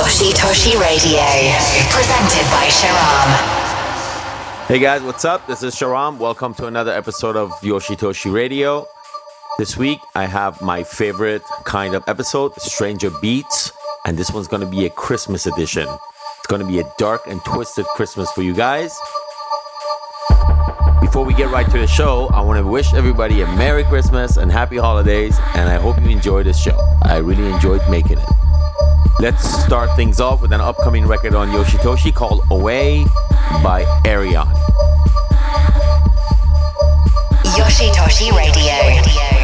Yoshitoshi Radio, presented by Sharam. Hey guys, what's up? This is Sharam. Welcome to another episode of Yoshitoshi Radio. This week I have my favorite kind of episode, Stranger Beats, and this one's going to be a Christmas edition. It's going to be a dark and twisted Christmas for you guys. Before we get right to the show, I want to wish everybody a Merry Christmas and Happy Holidays, and I hope you enjoy this show. I really enjoyed making it. Let's start things off with an upcoming record on Yoshitoshi called Away by Aaryon. Yoshitoshi Radio.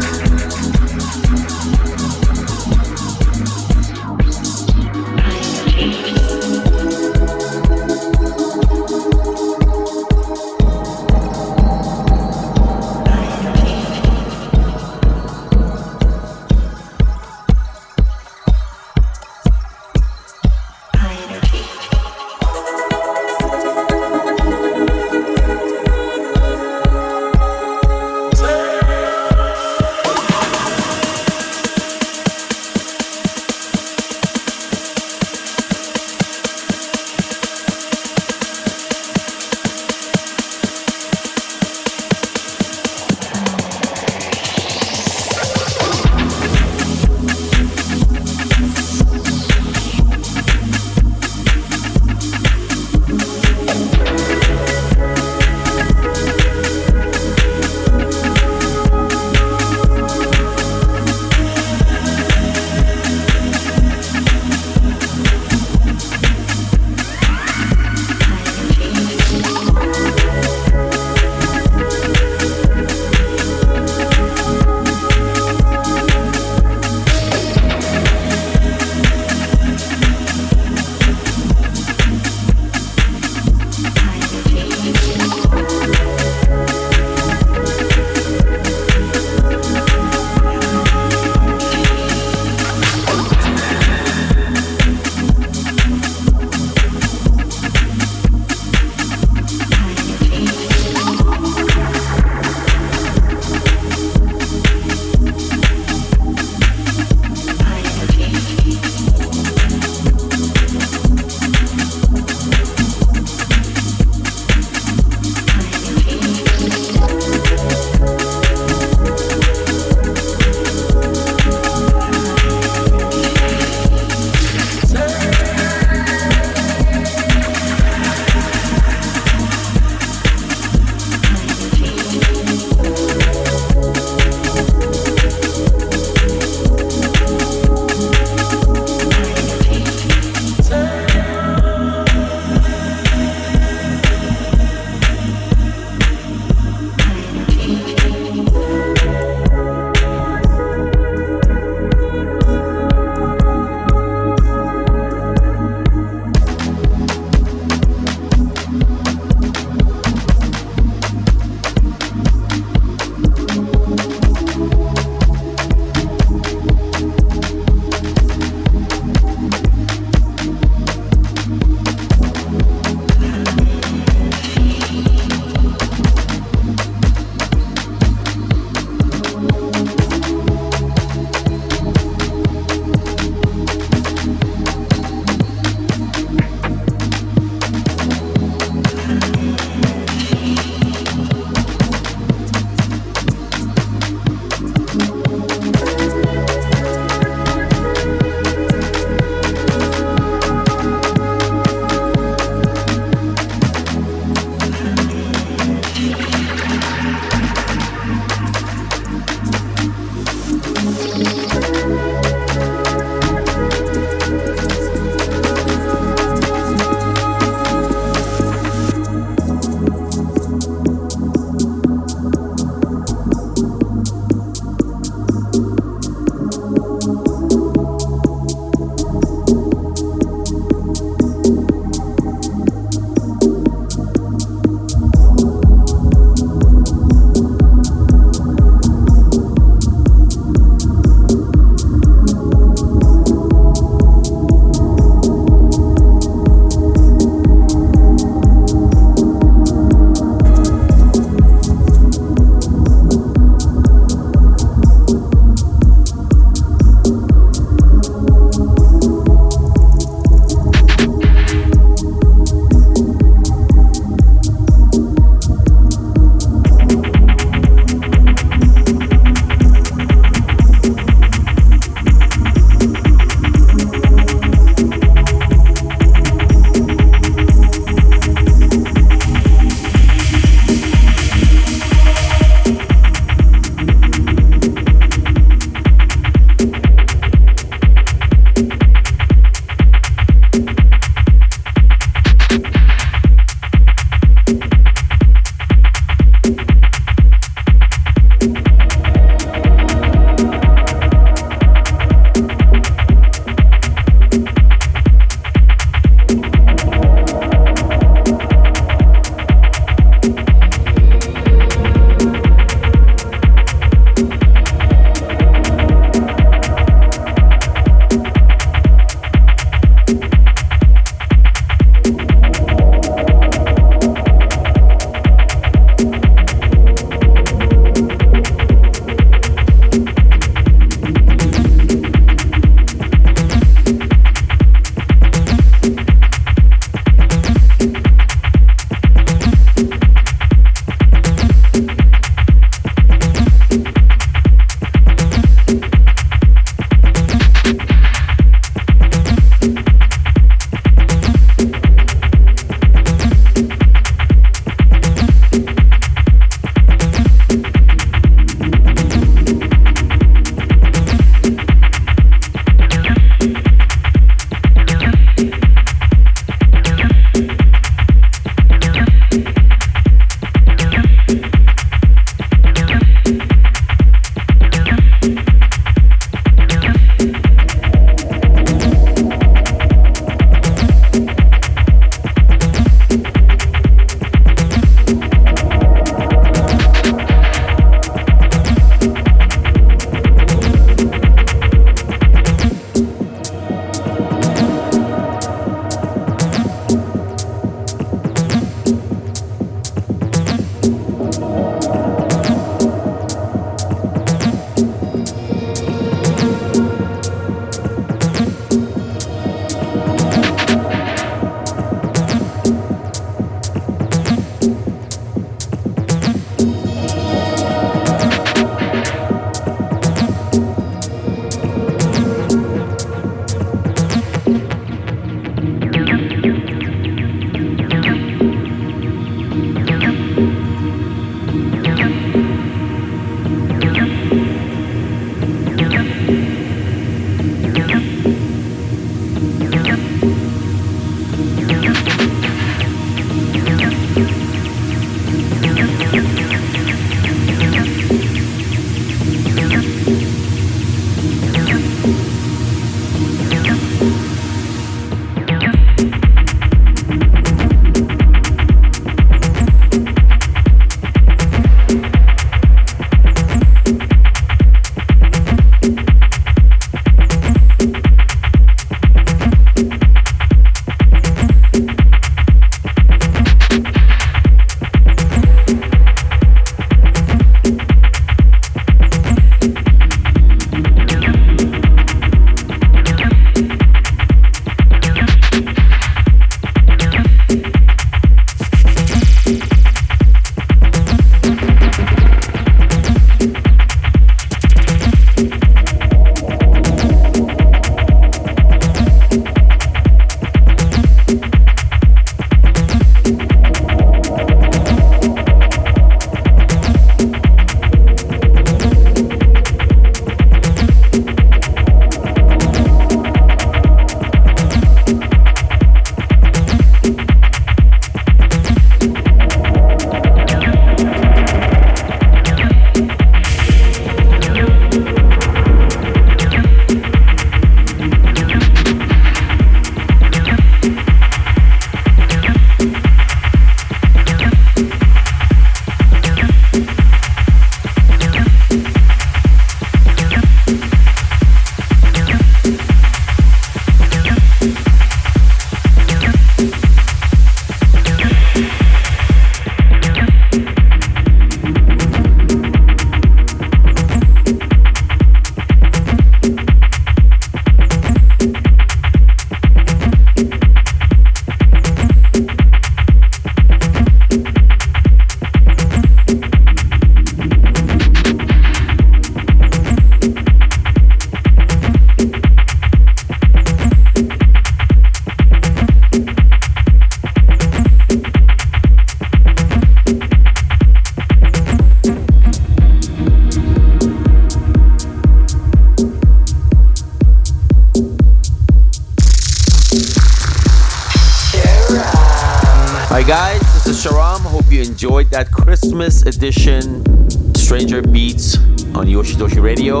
Edition Stranger Beats on Yoshitoshi Radio.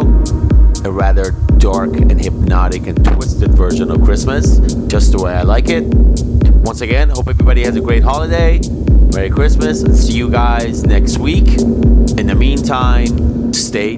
A rather dark and hypnotic and twisted version of Christmas, just the way I like it. Once again, hope everybody has a great holiday. Merry Christmas and see you guys next week. In the meantime, stay.